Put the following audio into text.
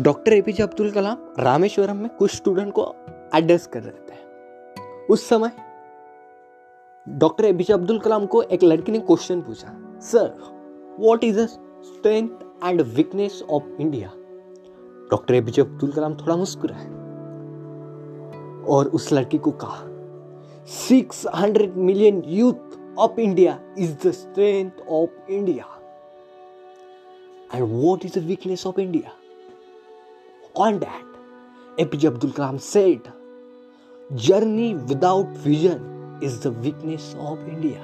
Doctor APJ Abdul Kalam Rameswaram में कुछ student को एड्रेस कर रहे थे। उस समय डॉक्टर एपीजे अब्दुल कलाम को एक लड़की ने क्वेश्चन पूछा sir what is the strength and weakness of India doctor APJ Abdul Kalam थोड़ा मुस्कुराए और उस लड़की को कहा 600 million youth of India is the strength of India and what is the weakness of India On that, APJ Abdul Kalam said, Journey without vision is the weakness of India.